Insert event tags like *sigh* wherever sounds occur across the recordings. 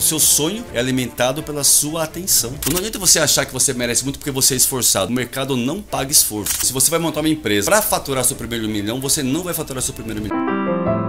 O seu sonho é alimentado pela sua atenção. Não adianta você achar que você merece muito porque você é esforçado. O mercado não paga esforço. Se você vai montar uma empresa para faturar seu primeiro milhão, você não vai faturar seu primeiro milhão.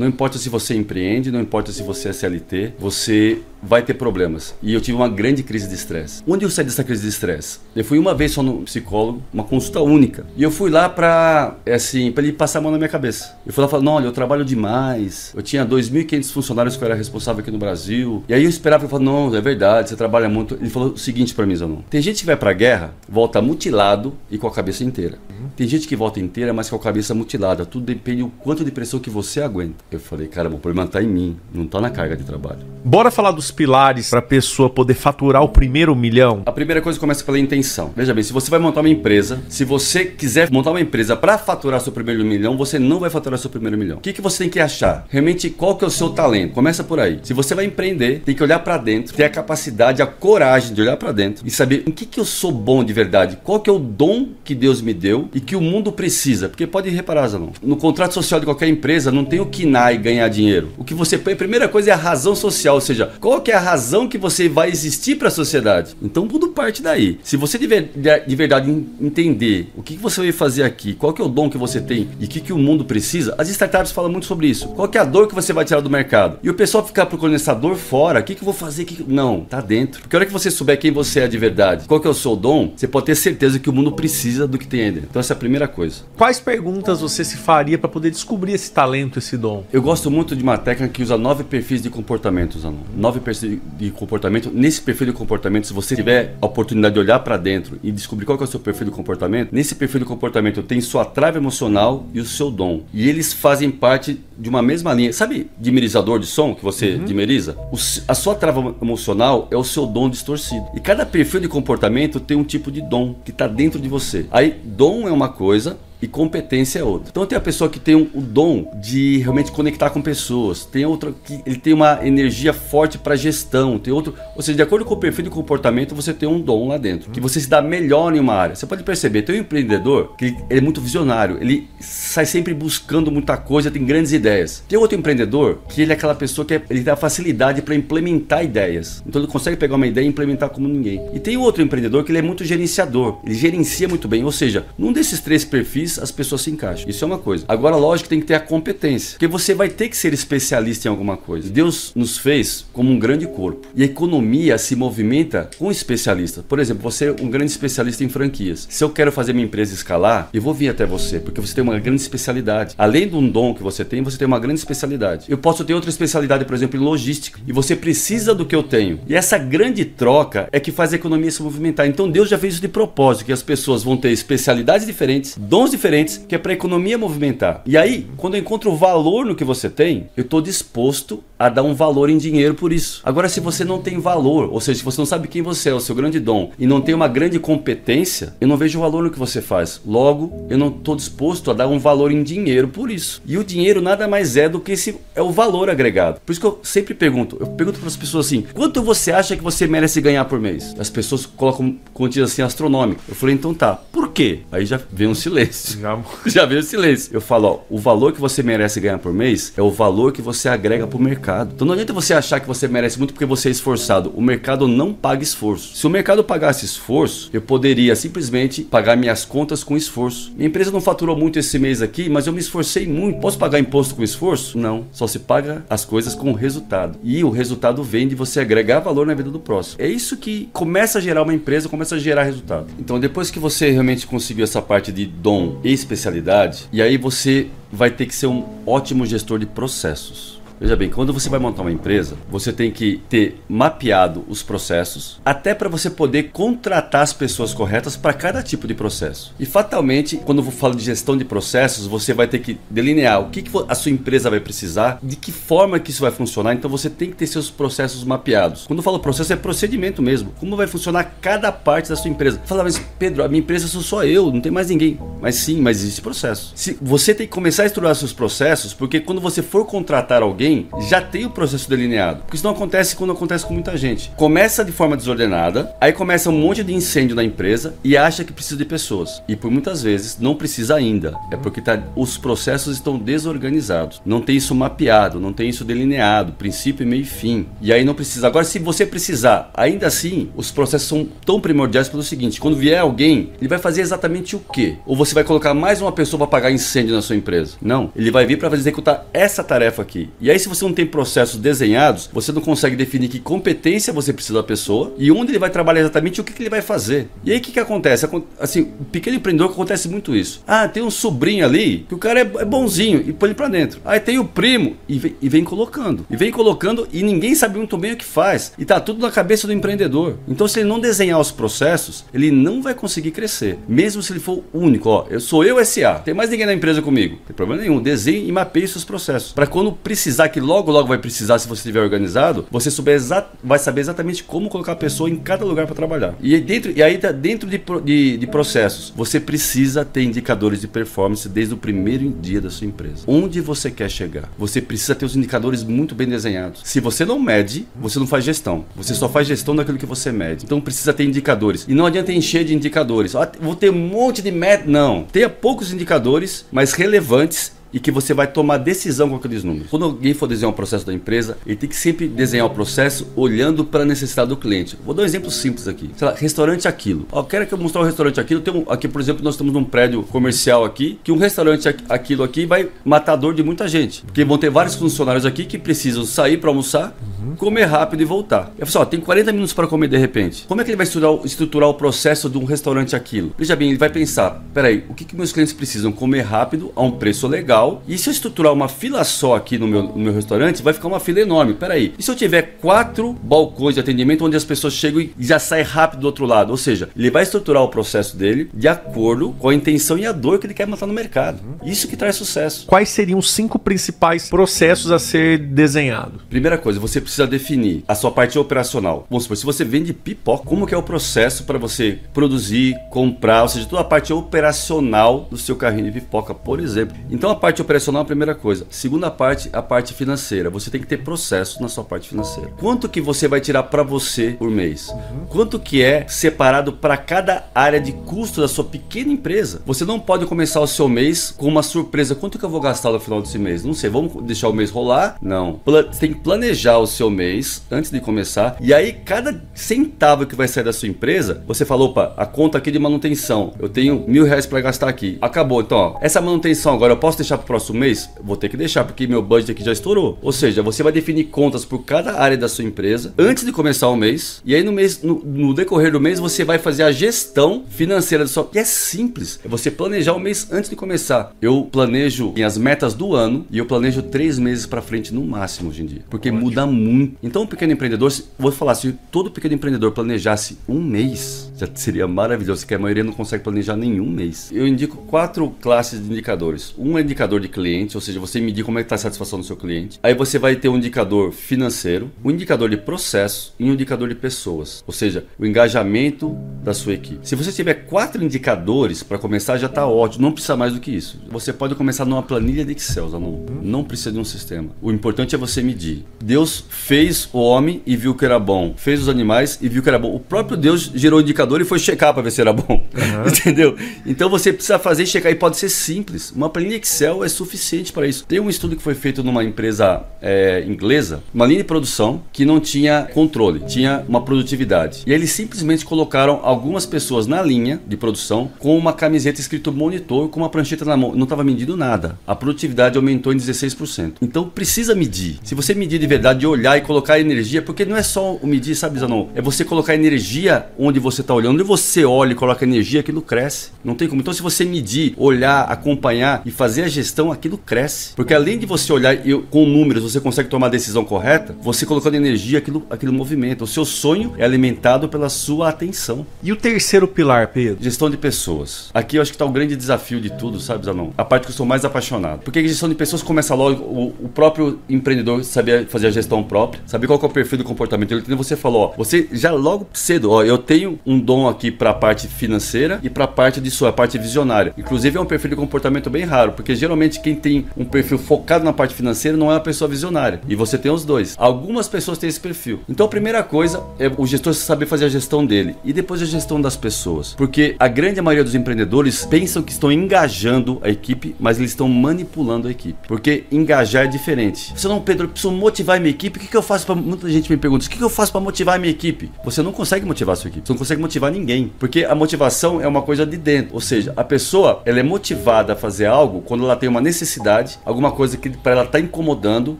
Não importa se você empreende, não importa se você é CLT, você vai ter problemas. E eu tive uma grande crise de estresse. Onde eu saí dessa crise de estresse? Eu fui uma vez só no psicólogo, uma consulta única. E eu fui lá pra, é assim, pra ele passar a mão na minha cabeça. Eu fui lá e falei, não, olha, eu trabalho demais. Eu tinha 2.500 funcionários que eu era responsável aqui no Brasil. E aí eu esperava, eu falei, não, é verdade, você trabalha muito. Ele falou o seguinte pra mim, Zanon. Tem gente que vai pra guerra, volta mutilado e com a cabeça inteira. Tem gente que volta inteira, mas com a cabeça mutilada. Tudo depende do quanto de pressão que você aguenta. Eu falei, caramba, o problema tá em mim, não tá na carga de trabalho. Bora falar dos pilares para a pessoa poder faturar o primeiro milhão? A primeira coisa começa pela intenção. Veja bem, se você vai montar uma empresa, se você quiser montar uma empresa para faturar seu primeiro milhão, você não vai faturar seu primeiro milhão. O que, que você tem que achar? Realmente, qual que é o seu talento? Começa por aí. Se você vai empreender, tem que olhar para dentro, ter a capacidade, a coragem de olhar para dentro e saber em que, que eu sou bom de verdade, qual que é o dom que Deus me deu e que o mundo precisa. Porque pode reparar, Zanon, no contrato social de qualquer empresa não tem o que e ganhar dinheiro. O que você põe, a primeira coisa é a razão social, ou seja, qual que é a razão que você vai existir para a sociedade. Então tudo parte daí. Se você de, de verdade entender o que, que você vai fazer aqui, qual que é o dom que você tem e o que, que o mundo precisa, as startups falam muito sobre isso. Qual que é a dor que você vai tirar do mercado? E o pessoal ficar procurando essa dor fora, o que, que eu vou fazer? Que... Não, tá dentro. Porque a hora que você souber quem você é de verdade, qual que é o seu dom, você pode ter certeza que o mundo precisa do que tem dentro. Então essa é a primeira coisa. Quais perguntas você se faria para poder descobrir esse talento, esse dom? Eu gosto muito de uma técnica que usa nove perfis de comportamento, Zanon. Nove perfis de comportamento. Nesse perfil de comportamento, se você tiver a oportunidade de olhar para dentro e descobrir qual é o seu perfil de comportamento, nesse perfil de comportamento tem sua trave emocional e o seu dom. E eles fazem parte de uma mesma linha. Sabe dimerizador de som que você uhum. dimeriza? O, a sua trava emocional é o seu dom distorcido. E cada perfil de comportamento tem um tipo de dom que está dentro de você. Aí, dom é uma coisa, e competência é outra. Então tem a pessoa que tem um, o dom de realmente conectar com pessoas, tem outra que ele tem uma energia forte para gestão, tem outro, ou seja, de acordo com o perfil de comportamento, você tem um dom lá dentro, que você se dá melhor em uma área. Você pode perceber, tem um empreendedor que ele, ele é muito visionário, ele sai sempre buscando muita coisa, tem grandes ideias. Tem outro empreendedor que ele é aquela pessoa que é, ele a facilidade para implementar ideias. Então ele consegue pegar uma ideia e implementar como ninguém. E tem outro empreendedor que ele é muito gerenciador, ele gerencia muito bem, ou seja, num desses três perfis as pessoas se encaixam. Isso é uma coisa. Agora, lógico, tem que ter a competência. Porque você vai ter que ser especialista em alguma coisa. Deus nos fez como um grande corpo. E a economia se movimenta com especialistas. Por exemplo, você é um grande especialista em franquias. Se eu quero fazer minha empresa escalar, eu vou vir até você, porque você tem uma grande especialidade. Além de um dom que você tem, você tem uma grande especialidade. Eu posso ter outra especialidade, por exemplo, em logística. E você precisa do que eu tenho. E essa grande troca é que faz a economia se movimentar. Então Deus já fez isso de propósito, que as pessoas vão ter especialidades diferentes, dons diferentes diferentes, que é para a economia movimentar. E aí, quando eu encontro valor no que você tem, eu estou disposto a dar um valor em dinheiro por isso. Agora, se você não tem valor, ou seja, se você não sabe quem você é, o seu grande dom, e não tem uma grande competência, eu não vejo valor no que você faz. Logo, eu não estou disposto a dar um valor em dinheiro por isso. E o dinheiro nada mais é do que esse é o valor agregado. Por isso que eu sempre pergunto, eu pergunto para as pessoas assim: quanto você acha que você merece ganhar por mês? As pessoas colocam quantias assim astronômicas. Eu falei, então tá. Por quê? Aí já vem um silêncio. Já, *laughs* já vem o silêncio. Eu falo, ó, o valor que você merece ganhar por mês é o valor que você agrega para o mercado. Então não adianta você achar que você merece muito porque você é esforçado. O mercado não paga esforço. Se o mercado pagasse esforço, eu poderia simplesmente pagar minhas contas com esforço. Minha empresa não faturou muito esse mês aqui, mas eu me esforcei muito. Posso pagar imposto com esforço? Não. Só se paga as coisas com resultado. E o resultado vem de você agregar valor na vida do próximo. É isso que começa a gerar uma empresa, começa a gerar resultado. Então depois que você realmente conseguiu essa parte de dom especialidade, e aí você vai ter que ser um ótimo gestor de processos. Veja bem, quando você vai montar uma empresa, você tem que ter mapeado os processos, até para você poder contratar as pessoas corretas para cada tipo de processo. E fatalmente, quando eu falo de gestão de processos, você vai ter que delinear o que, que a sua empresa vai precisar, de que forma que isso vai funcionar. Então você tem que ter seus processos mapeados. Quando eu falo processo, é procedimento mesmo. Como vai funcionar cada parte da sua empresa. Fala, mas Pedro, a minha empresa sou só eu, não tem mais ninguém. Mas sim, mas existe processo. Se você tem que começar a estruturar seus processos, porque quando você for contratar alguém já tem o processo delineado. Porque isso não acontece quando acontece com muita gente. Começa de forma desordenada, aí começa um monte de incêndio na empresa e acha que precisa de pessoas. E por muitas vezes não precisa ainda. É porque tá, os processos estão desorganizados. Não tem isso mapeado, não tem isso delineado, princípio, meio e fim. E aí não precisa. Agora, se você precisar, ainda assim, os processos são tão primordiais pelo seguinte: quando vier alguém, ele vai fazer exatamente o quê? Ou você vai colocar mais uma pessoa para apagar incêndio na sua empresa? Não. Ele vai vir para executar essa tarefa aqui. E aí, se você não tem processos desenhados, você não consegue definir que competência você precisa da pessoa e onde ele vai trabalhar exatamente o que, que ele vai fazer. E aí, o que, que acontece? Assim, o pequeno empreendedor acontece muito isso. Ah, tem um sobrinho ali que o cara é, é bonzinho e põe ele para dentro. Aí tem o primo e vem, e vem colocando. E vem colocando e ninguém sabe muito bem o que faz. E tá tudo na cabeça do empreendedor. Então, se ele não desenhar os processos, ele não vai conseguir crescer. Mesmo se ele for único, ó, eu sou eu SA, tem mais ninguém na empresa comigo. Não tem problema nenhum. Desenhe e mapeie seus processos. Para quando precisar, que logo logo vai precisar, se você estiver organizado, você souber vai saber exatamente como colocar a pessoa em cada lugar para trabalhar. E dentro e aí tá dentro de, de, de processos, você precisa ter indicadores de performance desde o primeiro dia da sua empresa. Onde você quer chegar? Você precisa ter os indicadores muito bem desenhados. Se você não mede, você não faz gestão. Você só faz gestão daquilo que você mede. Então precisa ter indicadores. E não adianta encher de indicadores. Ah, vou ter um monte de meta. Não. Tenha poucos indicadores, mas relevantes e que você vai tomar decisão com aqueles números. Quando alguém for desenhar um processo da empresa, ele tem que sempre desenhar o processo olhando para a necessidade do cliente. Vou dar um exemplo simples aqui. Sei lá, restaurante aquilo. Ó, quero que eu mostrar o um restaurante aquilo. Tem um, aqui, por exemplo, nós temos um prédio comercial aqui, que um restaurante aquilo aqui vai matar a dor de muita gente. Porque vão ter vários funcionários aqui que precisam sair para almoçar, comer rápido e voltar. Eu falo, ó, tem 40 minutos para comer de repente. Como é que ele vai estruturar, estruturar o processo de um restaurante aquilo? Veja bem, ele vai pensar, peraí, o que, que meus clientes precisam? Comer rápido, a um preço legal. E se eu estruturar uma fila só aqui no meu, no meu restaurante, vai ficar uma fila enorme. Peraí, e se eu tiver quatro balcões de atendimento onde as pessoas chegam e já saem rápido do outro lado? Ou seja, ele vai estruturar o processo dele de acordo com a intenção e a dor que ele quer matar no mercado. Isso que traz sucesso. Quais seriam os cinco principais processos a ser desenhado? Primeira coisa, você precisa definir a sua parte operacional. Vamos supor, se você vende pipoca, como que é o processo para você produzir, comprar, ou seja, toda a parte operacional do seu carrinho de pipoca, por exemplo. Então a parte operacional é a primeira coisa. Segunda parte, a parte financeira. Você tem que ter processo na sua parte financeira. Quanto que você vai tirar para você por mês? Uhum. Quanto que é separado para cada área de custo da sua pequena empresa? Você não pode começar o seu mês com uma surpresa. Quanto que eu vou gastar no final desse mês? Não sei, vamos deixar o mês rolar? Não. Você tem que planejar o seu mês antes de começar. E aí, cada centavo que vai sair da sua empresa, você falou, opa, a conta aqui de manutenção. Eu tenho mil reais para gastar aqui. Acabou. Então, ó, essa manutenção agora eu posso deixar para o próximo mês? Vou ter que deixar, porque meu budget aqui já estourou. Ou seja, você vai definir contas por cada área da sua empresa antes de começar o mês. E aí, no mês, no, no decorrer do mês, você vai fazer a gestão financeira do seu. E é simples. É você planejar o mês antes de começar. Eu planejo as metas do ano e eu planejo três meses para frente no máximo hoje em dia. Porque Ótimo. muda muito. Então, o pequeno empreendedor, vou falar, se todo pequeno empreendedor planejasse um mês, já seria maravilhoso, que a maioria não consegue planejar nenhum mês. Eu indico quatro classes de indicadores. Um é indicador de cliente, ou seja, você medir como é que está a satisfação do seu cliente. Aí você vai ter um indicador financeiro, um indicador de processo e um indicador de pessoas, ou seja, o engajamento da sua equipe. Se você tiver quatro indicadores para começar, já está ótimo, não precisa mais do que isso. Você pode começar numa planilha de Excel, não, não precisa de um sistema. O importante é você medir. Deus fez o homem e viu que era bom, fez os animais e viu que era bom. O próprio Deus gerou indicador e foi checar para ver se era bom. Uhum. *laughs* Entendeu? Então você precisa fazer checar e pode ser simples. Uma planilha Excel é suficiente para isso. Tem um estudo que foi feito numa empresa é, inglesa, uma linha de produção que não tinha controle, tinha uma produtividade. E eles simplesmente colocaram algumas pessoas na linha de produção com uma camiseta escrito monitor com uma prancheta na mão. Não estava medindo nada. A produtividade aumentou em 16%. Então precisa medir. Se você medir de verdade, olhar e colocar energia, porque não é só o medir, sabe, Zanon? É você colocar energia onde você está olhando. Onde você olha e coloca energia, aquilo cresce. Não tem como. Então, se você medir, olhar, acompanhar e fazer a gestão, aquilo cresce. Porque além de você olhar e com números, você consegue tomar a decisão correta, você colocando energia, aquilo, aquilo movimenta. O seu sonho é alimentado pela sua atenção. E o terceiro pilar, Pedro? Gestão de pessoas. Aqui eu acho que está o grande desafio de tudo, sabe, Zanon? A parte que eu sou mais apaixonado. Porque a gestão de pessoas começa logo, o, o próprio empreendedor saber fazer a gestão própria, saber qual é o perfil do comportamento dele. Você falou, ó, você já logo cedo, ó, eu tenho um dom aqui para a parte financeira e para a parte de sua parte visionária. Inclusive é um perfil de comportamento bem raro, porque geralmente geralmente quem tem um perfil focado na parte financeira não é uma pessoa visionária. E você tem os dois. Algumas pessoas têm esse perfil. Então a primeira coisa é o gestor saber fazer a gestão dele e depois a gestão das pessoas. Porque a grande maioria dos empreendedores pensam que estão engajando a equipe, mas eles estão manipulando a equipe. Porque engajar é diferente. Você não, Pedro, eu preciso motivar a minha equipe. O que, que eu faço para muita gente me pergunta: o que, que eu faço para motivar a minha equipe? Você não consegue motivar a sua equipe. Você não consegue motivar ninguém. Porque a motivação é uma coisa de dentro. Ou seja, a pessoa ela é motivada a fazer algo quando ela tem uma necessidade, alguma coisa que para ela está incomodando,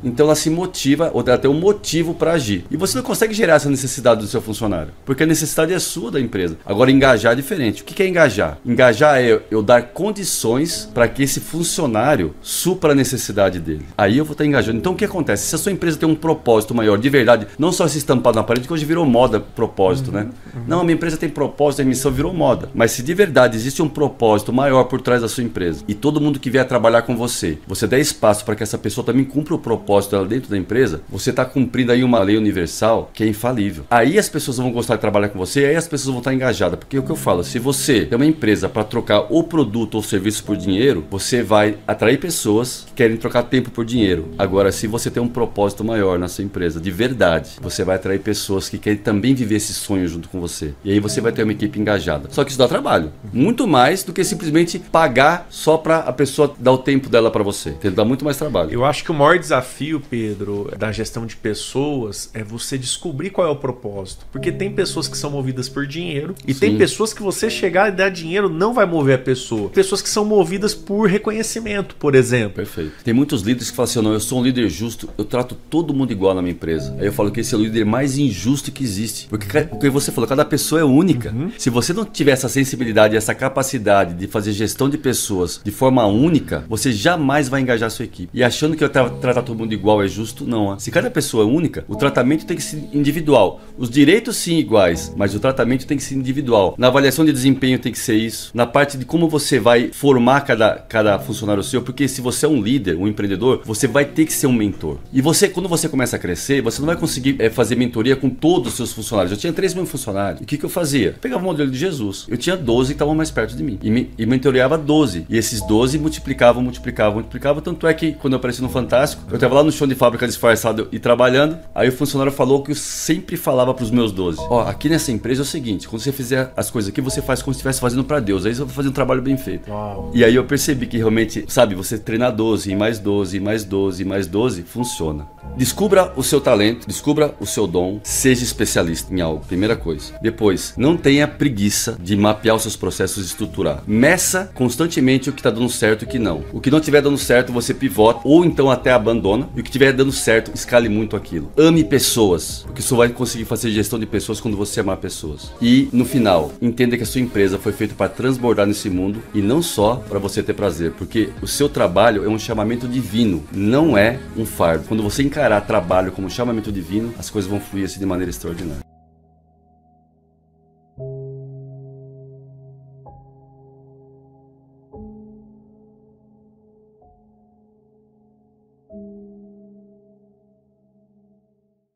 então ela se motiva ou ela tem um motivo para agir. E você não consegue gerar essa necessidade do seu funcionário, porque a necessidade é sua da empresa. Agora engajar é diferente. O que é engajar? Engajar é eu dar condições para que esse funcionário supra a necessidade dele. Aí eu vou estar engajando. Então o que acontece? Se a sua empresa tem um propósito maior de verdade, não só se estampado na parede, que hoje virou moda propósito, né? uhum, né? Não, a minha empresa tem propósito, a missão virou moda. Mas se de verdade existe um propósito maior por trás da sua empresa e todo mundo que vier trabalhar com você, você der espaço para que essa pessoa também cumpra o propósito dela dentro da empresa, você está cumprindo aí uma lei universal que é infalível. Aí as pessoas vão gostar de trabalhar com você, aí as pessoas vão estar engajadas. Porque é o que eu falo, se você tem uma empresa para trocar o produto ou serviço por dinheiro, você vai atrair pessoas que querem trocar tempo por dinheiro. Agora, se você tem um propósito maior na sua empresa, de verdade, você vai atrair pessoas que querem também viver esse sonho junto com você. E aí você vai ter uma equipe engajada. Só que isso dá trabalho. Muito mais do que simplesmente pagar só para a pessoa dar o tempo dela para você. Que dar muito mais trabalho. Eu acho que o maior desafio, Pedro, da gestão de pessoas é você descobrir qual é o propósito. Porque tem pessoas que são movidas por dinheiro e Sim. tem pessoas que você chegar e dar dinheiro não vai mover a pessoa. Pessoas que são movidas por reconhecimento, por exemplo. Perfeito. Tem muitos líderes que falam assim: não, eu sou um líder justo, eu trato todo mundo igual na minha empresa. Aí eu falo que esse é o líder mais injusto que existe. Porque, porque você falou, cada pessoa é única. Uhum. Se você não tiver essa sensibilidade, essa capacidade de fazer gestão de pessoas de forma única, você jamais vai engajar a sua equipe. E achando que eu tra tratar todo mundo igual é justo, não. Se cada pessoa é única, o tratamento tem que ser individual. Os direitos sim iguais, mas o tratamento tem que ser individual. Na avaliação de desempenho tem que ser isso. Na parte de como você vai formar cada, cada funcionário seu, porque se você é um líder, um empreendedor, você vai ter que ser um mentor. E você, quando você começa a crescer, você não vai conseguir é, fazer mentoria com todos os seus funcionários. Eu tinha 3 mil funcionários. E o que, que eu fazia? Eu pegava o modelo de Jesus. Eu tinha 12 que estavam mais perto de mim. E, me, e mentoreava 12. E esses 12 multiplicavam, multiplicavam, multiplicavam. Tanto é que quando eu apareci no Fantástico, eu estava lá no chão de fábrica disfarçado e trabalhando. Aí o funcionário falou que eu sempre falava para os meus 12: Ó, aqui nessa empresa é o seguinte, quando você fizer as coisas aqui, você faz como se estivesse fazendo para Deus. Aí você vai fazer um trabalho bem feito. Uau. E aí eu percebi que realmente, sabe, você treinar 12, e mais 12, e mais 12, e mais 12, funciona. Descubra o seu talento, descubra o seu dom, seja especialista em algo, primeira coisa. Depois, não tenha preguiça de mapear os seus processos e estruturar. Meça constantemente o que está dando certo e o que não. O que não estiver dando certo, você pivota ou então até abandona. E o que estiver dando certo, escale muito aquilo. Ame pessoas, porque só vai conseguir fazer gestão de pessoas quando você amar pessoas. E no final, entenda que a sua empresa foi feita para transbordar nesse mundo e não só para você ter prazer, porque o seu trabalho é um chamamento divino, não é um fardo. Quando você encarar trabalho como chamamento divino, as coisas vão fluir assim de maneira extraordinária.